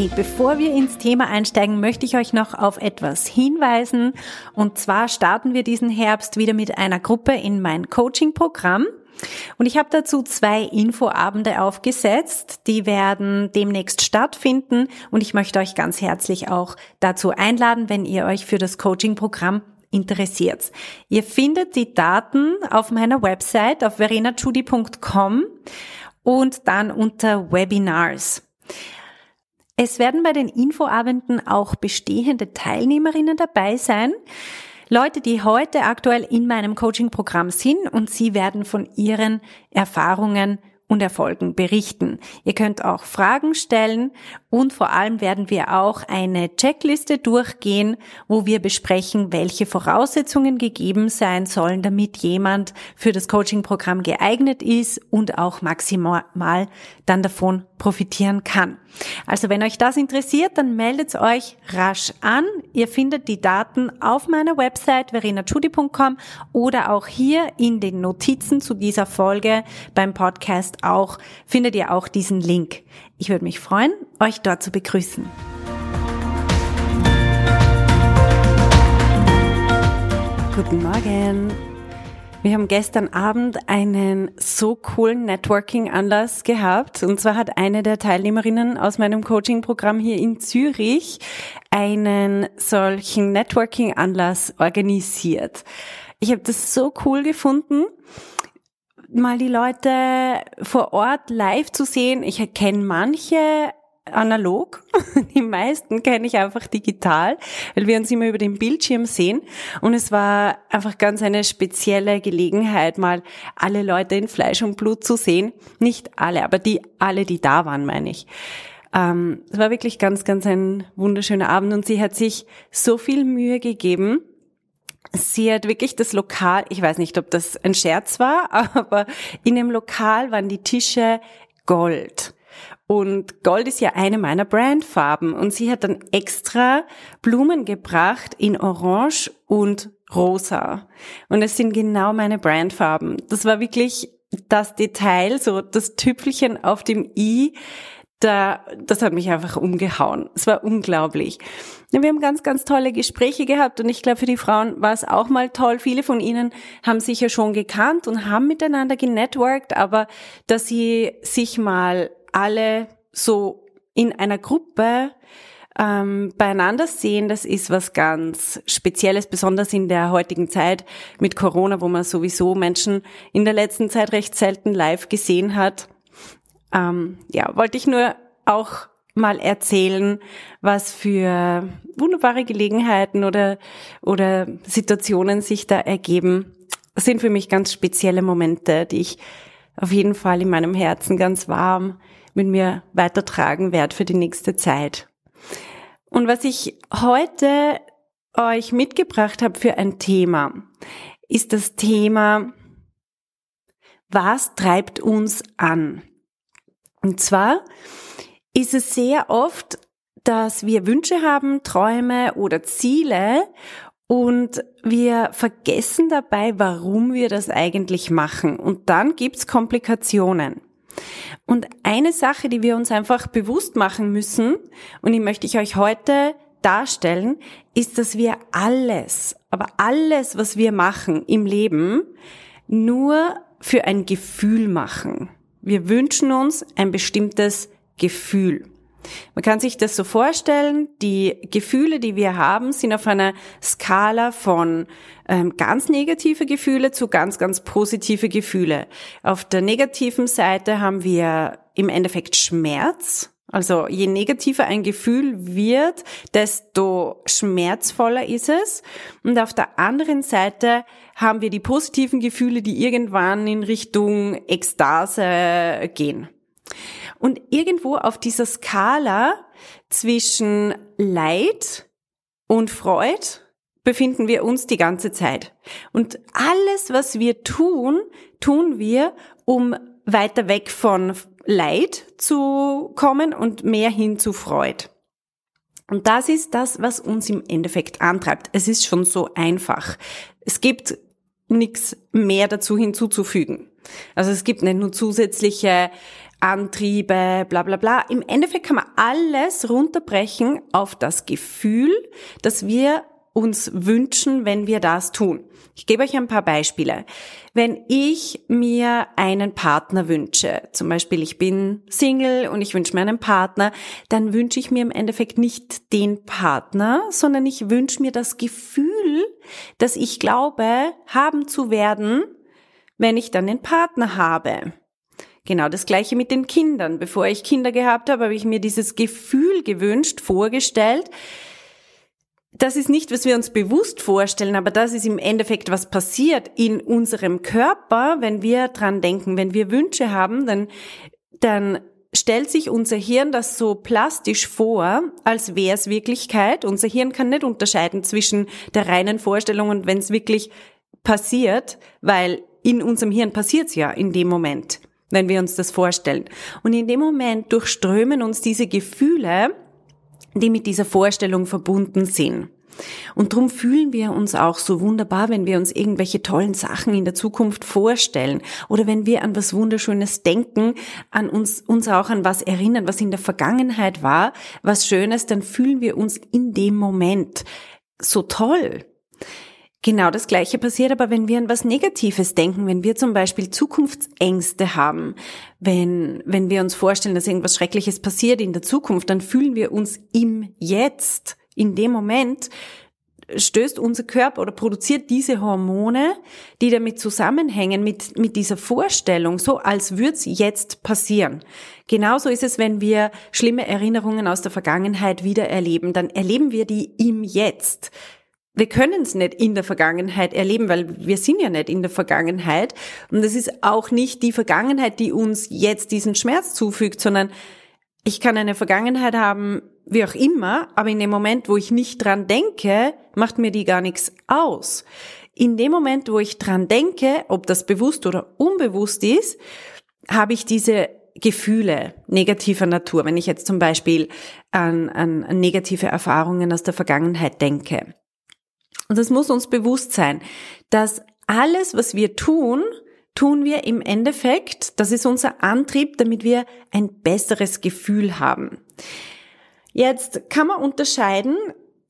Hey, bevor wir ins Thema einsteigen, möchte ich euch noch auf etwas hinweisen. Und zwar starten wir diesen Herbst wieder mit einer Gruppe in mein Coaching-Programm. Und ich habe dazu zwei Infoabende aufgesetzt, die werden demnächst stattfinden und ich möchte euch ganz herzlich auch dazu einladen, wenn ihr euch für das Coaching-Programm interessiert. Ihr findet die Daten auf meiner Website auf verenachudi.com und dann unter Webinars. Es werden bei den Infoabenden auch bestehende Teilnehmerinnen dabei sein. Leute, die heute aktuell in meinem Coaching-Programm sind und sie werden von ihren Erfahrungen und Erfolgen berichten. Ihr könnt auch Fragen stellen und vor allem werden wir auch eine Checkliste durchgehen, wo wir besprechen, welche Voraussetzungen gegeben sein sollen, damit jemand für das Coaching-Programm geeignet ist und auch maximal dann davon profitieren kann. Also wenn euch das interessiert, dann meldet euch rasch an. Ihr findet die Daten auf meiner Website verenachudi.com oder auch hier in den Notizen zu dieser Folge beim Podcast auch findet ihr auch diesen Link. Ich würde mich freuen, euch dort zu begrüßen. Guten Morgen. Wir haben gestern Abend einen so coolen Networking-Anlass gehabt. Und zwar hat eine der Teilnehmerinnen aus meinem Coaching-Programm hier in Zürich einen solchen Networking-Anlass organisiert. Ich habe das so cool gefunden mal die Leute vor Ort live zu sehen. Ich kenne manche analog. Die meisten kenne ich einfach digital, weil wir uns immer über den Bildschirm sehen. Und es war einfach ganz eine spezielle Gelegenheit, mal alle Leute in Fleisch und Blut zu sehen. Nicht alle, aber die, alle, die da waren, meine ich. Ähm, es war wirklich ganz, ganz ein wunderschöner Abend und sie hat sich so viel Mühe gegeben, Sie hat wirklich das Lokal, ich weiß nicht, ob das ein Scherz war, aber in dem Lokal waren die Tische Gold. Und Gold ist ja eine meiner Brandfarben. Und sie hat dann extra Blumen gebracht in Orange und Rosa. Und es sind genau meine Brandfarben. Das war wirklich das Detail, so das Tüpfelchen auf dem i, da, das hat mich einfach umgehauen. Es war unglaublich. Wir haben ganz, ganz tolle Gespräche gehabt und ich glaube, für die Frauen war es auch mal toll. Viele von ihnen haben sich ja schon gekannt und haben miteinander genetworked, aber dass sie sich mal alle so in einer Gruppe ähm, beieinander sehen, das ist was ganz Spezielles, besonders in der heutigen Zeit mit Corona, wo man sowieso Menschen in der letzten Zeit recht selten live gesehen hat. Ähm, ja, wollte ich nur auch mal erzählen, was für wunderbare Gelegenheiten oder, oder Situationen sich da ergeben. Das sind für mich ganz spezielle Momente, die ich auf jeden Fall in meinem Herzen ganz warm mit mir weitertragen werde für die nächste Zeit. Und was ich heute euch mitgebracht habe für ein Thema, ist das Thema, was treibt uns an? Und zwar ist es sehr oft, dass wir Wünsche haben, Träume oder Ziele und wir vergessen dabei, warum wir das eigentlich machen. Und dann gibt's Komplikationen. Und eine Sache, die wir uns einfach bewusst machen müssen, und die möchte ich euch heute darstellen, ist, dass wir alles, aber alles, was wir machen im Leben, nur für ein Gefühl machen. Wir wünschen uns ein bestimmtes Gefühl. Man kann sich das so vorstellen, die Gefühle, die wir haben, sind auf einer Skala von ähm, ganz negative Gefühle zu ganz, ganz positive Gefühle. Auf der negativen Seite haben wir im Endeffekt Schmerz. Also je negativer ein Gefühl wird, desto schmerzvoller ist es. Und auf der anderen Seite haben wir die positiven Gefühle, die irgendwann in Richtung Ekstase gehen. Und irgendwo auf dieser Skala zwischen Leid und Freud befinden wir uns die ganze Zeit. Und alles, was wir tun, tun wir, um weiter weg von Leid zu kommen und mehr hin zu Freud. Und das ist das, was uns im Endeffekt antreibt. Es ist schon so einfach. Es gibt nichts mehr dazu hinzuzufügen. Also es gibt nicht nur zusätzliche Antriebe, bla bla bla. Im Endeffekt kann man alles runterbrechen auf das Gefühl, dass wir uns wünschen, wenn wir das tun. Ich gebe euch ein paar Beispiele. Wenn ich mir einen Partner wünsche, zum Beispiel ich bin Single und ich wünsche mir einen Partner, dann wünsche ich mir im Endeffekt nicht den Partner, sondern ich wünsche mir das Gefühl, dass ich glaube, haben zu werden, wenn ich dann den Partner habe. Genau das gleiche mit den Kindern. Bevor ich Kinder gehabt habe, habe ich mir dieses Gefühl gewünscht, vorgestellt, das ist nicht, was wir uns bewusst vorstellen, aber das ist im Endeffekt, was passiert in unserem Körper, wenn wir dran denken. Wenn wir Wünsche haben, dann, dann stellt sich unser Hirn das so plastisch vor, als wäre es Wirklichkeit. Unser Hirn kann nicht unterscheiden zwischen der reinen Vorstellung und wenn es wirklich passiert, weil in unserem Hirn passiert es ja in dem Moment, wenn wir uns das vorstellen. Und in dem Moment durchströmen uns diese Gefühle, die mit dieser Vorstellung verbunden sind. Und darum fühlen wir uns auch so wunderbar, wenn wir uns irgendwelche tollen Sachen in der Zukunft vorstellen oder wenn wir an was Wunderschönes denken, an uns, uns auch an was erinnern, was in der Vergangenheit war, was Schönes, dann fühlen wir uns in dem Moment so toll. Genau das Gleiche passiert aber, wenn wir an was Negatives denken, wenn wir zum Beispiel Zukunftsängste haben, wenn, wenn wir uns vorstellen, dass irgendwas Schreckliches passiert in der Zukunft, dann fühlen wir uns im Jetzt, in dem Moment, stößt unser Körper oder produziert diese Hormone, die damit zusammenhängen mit, mit dieser Vorstellung, so als würde es jetzt passieren. Genauso ist es, wenn wir schlimme Erinnerungen aus der Vergangenheit wieder erleben, dann erleben wir die im Jetzt wir können es nicht in der Vergangenheit erleben, weil wir sind ja nicht in der Vergangenheit. Und es ist auch nicht die Vergangenheit, die uns jetzt diesen Schmerz zufügt, sondern ich kann eine Vergangenheit haben, wie auch immer, aber in dem Moment, wo ich nicht dran denke, macht mir die gar nichts aus. In dem Moment, wo ich dran denke, ob das bewusst oder unbewusst ist, habe ich diese Gefühle negativer Natur, wenn ich jetzt zum Beispiel an, an, an negative Erfahrungen aus der Vergangenheit denke. Und das muss uns bewusst sein, dass alles, was wir tun, tun wir im Endeffekt, das ist unser Antrieb, damit wir ein besseres Gefühl haben. Jetzt kann man unterscheiden,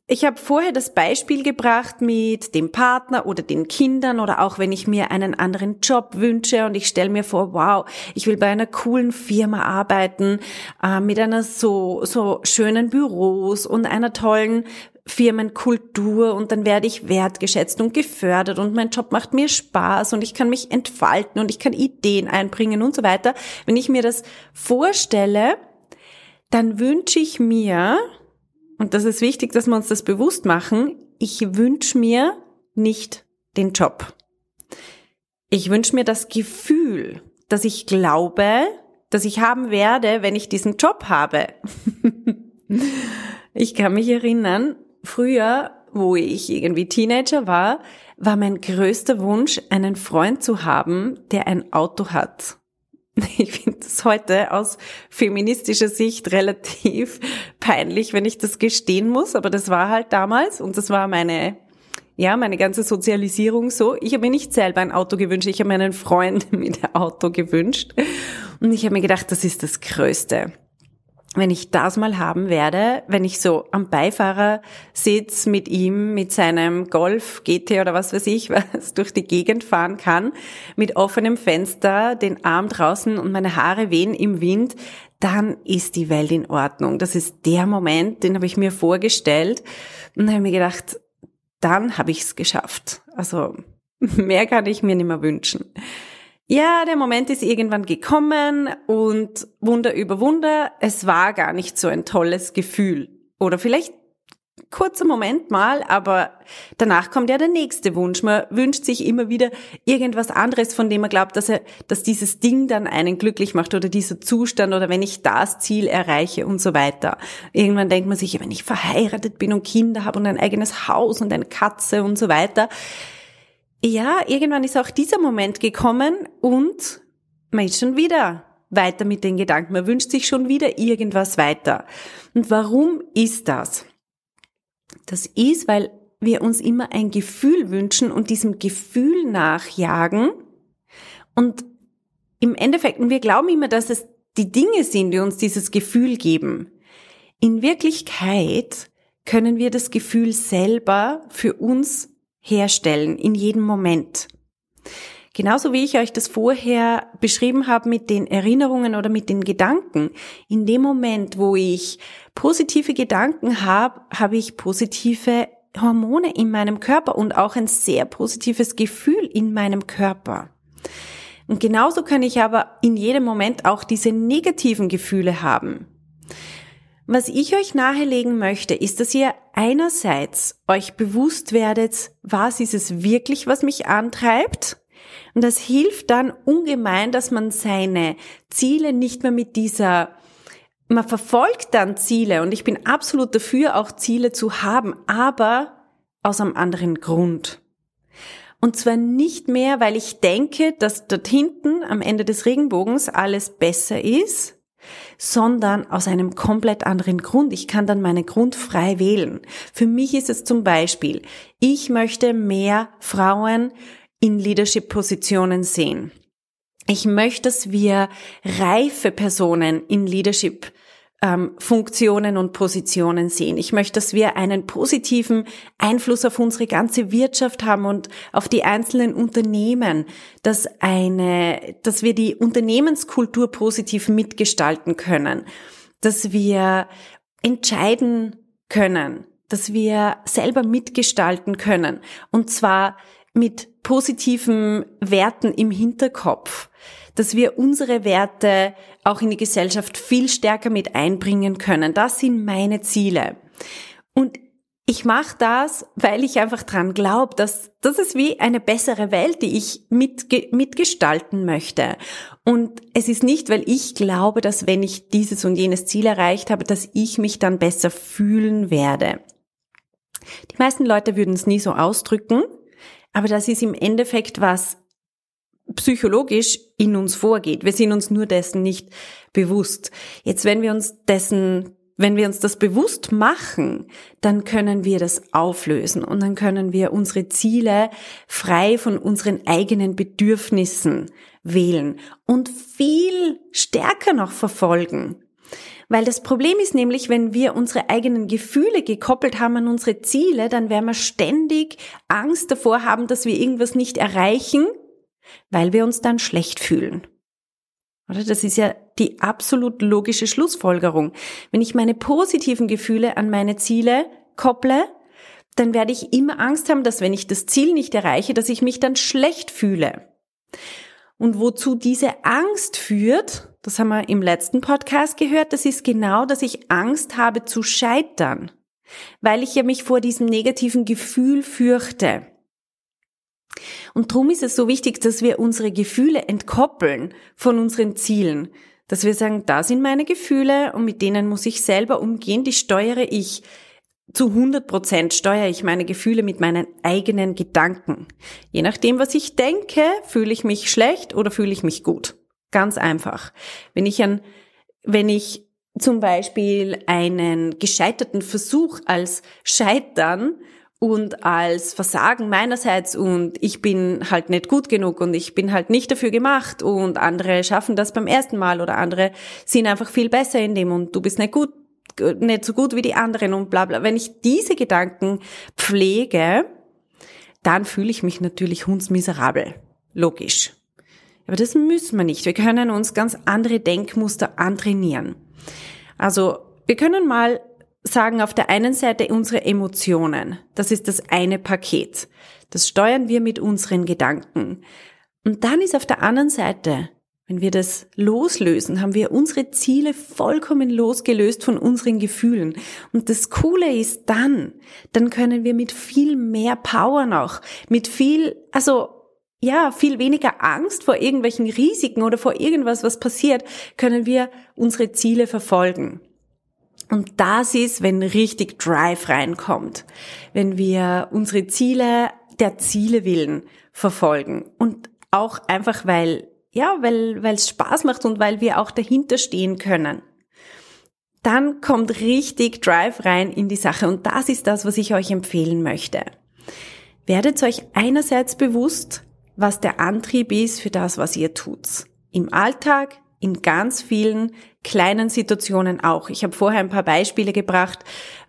ich habe vorher das Beispiel gebracht mit dem Partner oder den Kindern oder auch wenn ich mir einen anderen Job wünsche und ich stelle mir vor, wow, ich will bei einer coolen Firma arbeiten, äh, mit einer so, so schönen Büros und einer tollen Firmenkultur und dann werde ich wertgeschätzt und gefördert und mein Job macht mir Spaß und ich kann mich entfalten und ich kann Ideen einbringen und so weiter. Wenn ich mir das vorstelle, dann wünsche ich mir, und das ist wichtig, dass wir uns das bewusst machen, ich wünsche mir nicht den Job. Ich wünsche mir das Gefühl, dass ich glaube, dass ich haben werde, wenn ich diesen Job habe. ich kann mich erinnern, früher, wo ich irgendwie Teenager war, war mein größter Wunsch, einen Freund zu haben, der ein Auto hat. Ich finde das heute aus feministischer Sicht relativ peinlich, wenn ich das gestehen muss, aber das war halt damals und das war meine, ja, meine ganze Sozialisierung so. Ich habe mir nicht selber ein Auto gewünscht, ich habe mir einen Freund mit Auto gewünscht und ich habe mir gedacht, das ist das Größte wenn ich das mal haben werde, wenn ich so am Beifahrer sitz mit ihm, mit seinem Golf, GT oder was weiß ich, was durch die Gegend fahren kann, mit offenem Fenster, den Arm draußen und meine Haare wehen im Wind, dann ist die Welt in Ordnung. Das ist der Moment, den habe ich mir vorgestellt und habe mir gedacht, dann habe ich es geschafft. Also mehr kann ich mir nicht mehr wünschen. Ja, der Moment ist irgendwann gekommen und Wunder über Wunder, es war gar nicht so ein tolles Gefühl. Oder vielleicht kurzer Moment mal, aber danach kommt ja der nächste Wunsch. Man wünscht sich immer wieder irgendwas anderes, von dem man glaubt, dass er, dass dieses Ding dann einen glücklich macht oder dieser Zustand oder wenn ich das Ziel erreiche und so weiter. Irgendwann denkt man sich, wenn ich verheiratet bin und Kinder habe und ein eigenes Haus und eine Katze und so weiter. Ja, irgendwann ist auch dieser Moment gekommen und man ist schon wieder weiter mit den Gedanken. Man wünscht sich schon wieder irgendwas weiter. Und warum ist das? Das ist, weil wir uns immer ein Gefühl wünschen und diesem Gefühl nachjagen. Und im Endeffekt, und wir glauben immer, dass es die Dinge sind, die uns dieses Gefühl geben. In Wirklichkeit können wir das Gefühl selber für uns herstellen, in jedem Moment. Genauso wie ich euch das vorher beschrieben habe mit den Erinnerungen oder mit den Gedanken. In dem Moment, wo ich positive Gedanken habe, habe ich positive Hormone in meinem Körper und auch ein sehr positives Gefühl in meinem Körper. Und genauso kann ich aber in jedem Moment auch diese negativen Gefühle haben. Was ich euch nahelegen möchte, ist, dass ihr einerseits euch bewusst werdet, was ist es wirklich, was mich antreibt? Und das hilft dann ungemein, dass man seine Ziele nicht mehr mit dieser man verfolgt dann Ziele und ich bin absolut dafür, auch Ziele zu haben, aber aus einem anderen Grund. Und zwar nicht mehr, weil ich denke, dass dort hinten am Ende des Regenbogens alles besser ist, sondern aus einem komplett anderen Grund. Ich kann dann meinen Grund frei wählen. Für mich ist es zum Beispiel, ich möchte mehr Frauen in Leadership-Positionen sehen. Ich möchte, dass wir reife Personen in Leadership ähm, Funktionen und Positionen sehen. Ich möchte, dass wir einen positiven Einfluss auf unsere ganze Wirtschaft haben und auf die einzelnen Unternehmen, dass eine, dass wir die Unternehmenskultur positiv mitgestalten können, dass wir entscheiden können, dass wir selber mitgestalten können und zwar mit positiven Werten im Hinterkopf, dass wir unsere Werte auch in die Gesellschaft viel stärker mit einbringen können. Das sind meine Ziele. Und ich mache das, weil ich einfach dran glaube, dass das ist wie eine bessere Welt, die ich mitge mitgestalten möchte. Und es ist nicht, weil ich glaube, dass wenn ich dieses und jenes Ziel erreicht habe, dass ich mich dann besser fühlen werde. Die meisten Leute würden es nie so ausdrücken, aber das ist im Endeffekt was psychologisch in uns vorgeht. Wir sind uns nur dessen nicht bewusst. Jetzt, wenn wir uns dessen, wenn wir uns das bewusst machen, dann können wir das auflösen und dann können wir unsere Ziele frei von unseren eigenen Bedürfnissen wählen und viel stärker noch verfolgen. Weil das Problem ist nämlich, wenn wir unsere eigenen Gefühle gekoppelt haben an unsere Ziele, dann werden wir ständig Angst davor haben, dass wir irgendwas nicht erreichen, weil wir uns dann schlecht fühlen. Oder? Das ist ja die absolut logische Schlussfolgerung. Wenn ich meine positiven Gefühle an meine Ziele kopple, dann werde ich immer Angst haben, dass wenn ich das Ziel nicht erreiche, dass ich mich dann schlecht fühle. Und wozu diese Angst führt, das haben wir im letzten Podcast gehört, das ist genau, dass ich Angst habe zu scheitern, weil ich ja mich vor diesem negativen Gefühl fürchte. Und darum ist es so wichtig, dass wir unsere Gefühle entkoppeln von unseren Zielen. Dass wir sagen, da sind meine Gefühle und mit denen muss ich selber umgehen, die steuere ich. Zu 100 Prozent steuere ich meine Gefühle mit meinen eigenen Gedanken. Je nachdem, was ich denke, fühle ich mich schlecht oder fühle ich mich gut. Ganz einfach. Wenn ich ein, wenn ich zum Beispiel einen gescheiterten Versuch als Scheitern und als Versagen meinerseits und ich bin halt nicht gut genug und ich bin halt nicht dafür gemacht und andere schaffen das beim ersten Mal oder andere sind einfach viel besser in dem und du bist nicht gut, nicht so gut wie die anderen und bla bla. Wenn ich diese Gedanken pflege, dann fühle ich mich natürlich hundsmiserabel. Logisch. Aber das müssen wir nicht. Wir können uns ganz andere Denkmuster antrainieren. Also wir können mal sagen, auf der einen Seite unsere Emotionen. Das ist das eine Paket. Das steuern wir mit unseren Gedanken. Und dann ist auf der anderen Seite, wenn wir das loslösen, haben wir unsere Ziele vollkommen losgelöst von unseren Gefühlen. Und das Coole ist dann, dann können wir mit viel mehr Power noch, mit viel, also ja, viel weniger Angst vor irgendwelchen Risiken oder vor irgendwas, was passiert, können wir unsere Ziele verfolgen. Und das ist, wenn richtig Drive reinkommt, wenn wir unsere Ziele der Ziele willen verfolgen und auch einfach, weil ja, weil weil es Spaß macht und weil wir auch dahinter stehen können. Dann kommt richtig Drive rein in die Sache und das ist das, was ich euch empfehlen möchte. Werdet euch einerseits bewusst, was der Antrieb ist für das, was ihr tut. Im Alltag, in ganz vielen kleinen Situationen auch. Ich habe vorher ein paar Beispiele gebracht,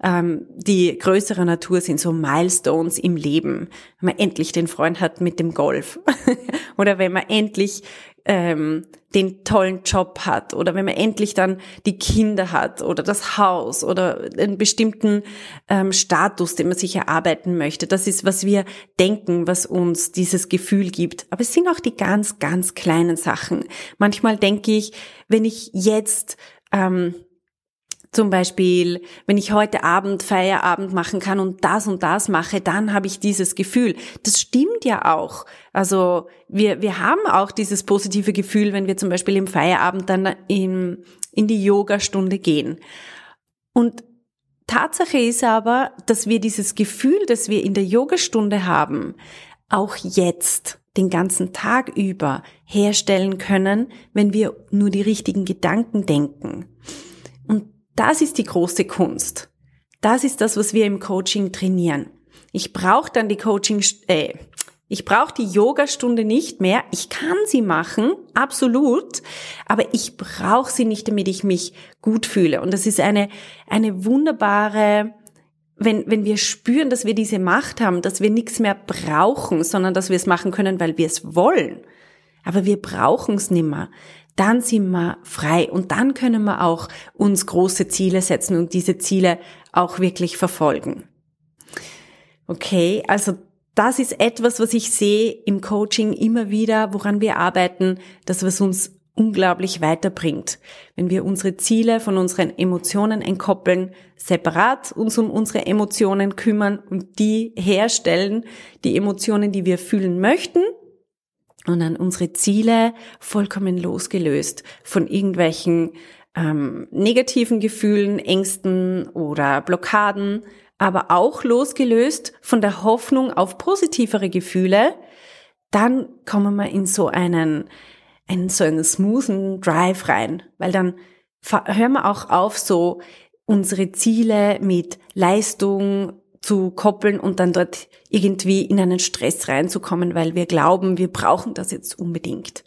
ähm, die größerer Natur sind, so Milestones im Leben. Wenn man endlich den Freund hat mit dem Golf oder wenn man endlich ähm, den tollen Job hat oder wenn man endlich dann die Kinder hat oder das Haus oder einen bestimmten ähm, Status, den man sich erarbeiten möchte. Das ist, was wir denken, was uns dieses Gefühl gibt. Aber es sind auch die ganz, ganz kleinen Sachen. Manchmal denke ich, wenn ich jetzt ähm, zum Beispiel, wenn ich heute Abend Feierabend machen kann und das und das mache, dann habe ich dieses Gefühl. Das stimmt ja auch. Also wir, wir haben auch dieses positive Gefühl, wenn wir zum Beispiel im Feierabend dann in, in die Yoga-Stunde gehen. Und Tatsache ist aber, dass wir dieses Gefühl, das wir in der Yogastunde haben, auch jetzt den ganzen Tag über herstellen können, wenn wir nur die richtigen Gedanken denken. Und das ist die große Kunst. Das ist das, was wir im Coaching trainieren. Ich brauche dann die Coaching, äh, ich brauche die Yogastunde nicht mehr. Ich kann sie machen, absolut, aber ich brauche sie nicht, damit ich mich gut fühle. Und das ist eine eine wunderbare wenn, wenn wir spüren, dass wir diese Macht haben, dass wir nichts mehr brauchen, sondern dass wir es machen können, weil wir es wollen. Aber wir brauchen es nimmer dann sind wir frei und dann können wir auch uns große Ziele setzen und diese Ziele auch wirklich verfolgen. Okay, also das ist etwas, was ich sehe im Coaching immer wieder, woran wir arbeiten, das was uns unglaublich weiterbringt. Wenn wir unsere Ziele von unseren Emotionen entkoppeln, separat uns um unsere Emotionen kümmern und die herstellen, die Emotionen, die wir fühlen möchten und dann unsere Ziele vollkommen losgelöst von irgendwelchen ähm, negativen Gefühlen, Ängsten oder Blockaden, aber auch losgelöst von der Hoffnung auf positivere Gefühle, dann kommen wir in so einen, in so einen smoothen Drive rein, weil dann hören wir auch auf, so unsere Ziele mit Leistung, zu koppeln und dann dort irgendwie in einen Stress reinzukommen, weil wir glauben, wir brauchen das jetzt unbedingt.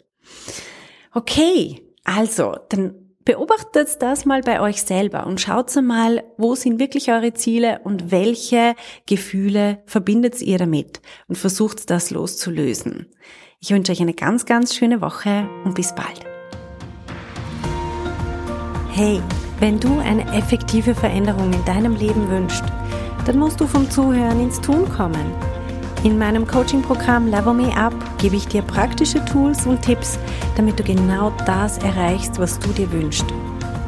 Okay, also, dann beobachtet das mal bei euch selber und schaut mal, wo sind wirklich eure Ziele und welche Gefühle verbindet ihr damit und versucht das loszulösen. Ich wünsche euch eine ganz, ganz schöne Woche und bis bald. Hey, wenn du eine effektive Veränderung in deinem Leben wünschst, dann musst du vom Zuhören ins Tun kommen. In meinem Coaching-Programm Level Me Up gebe ich dir praktische Tools und Tipps, damit du genau das erreichst, was du dir wünschst.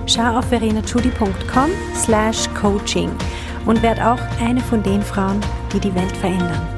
Schau auf verenachudi.com slash coaching und werd auch eine von den Frauen, die die Welt verändern.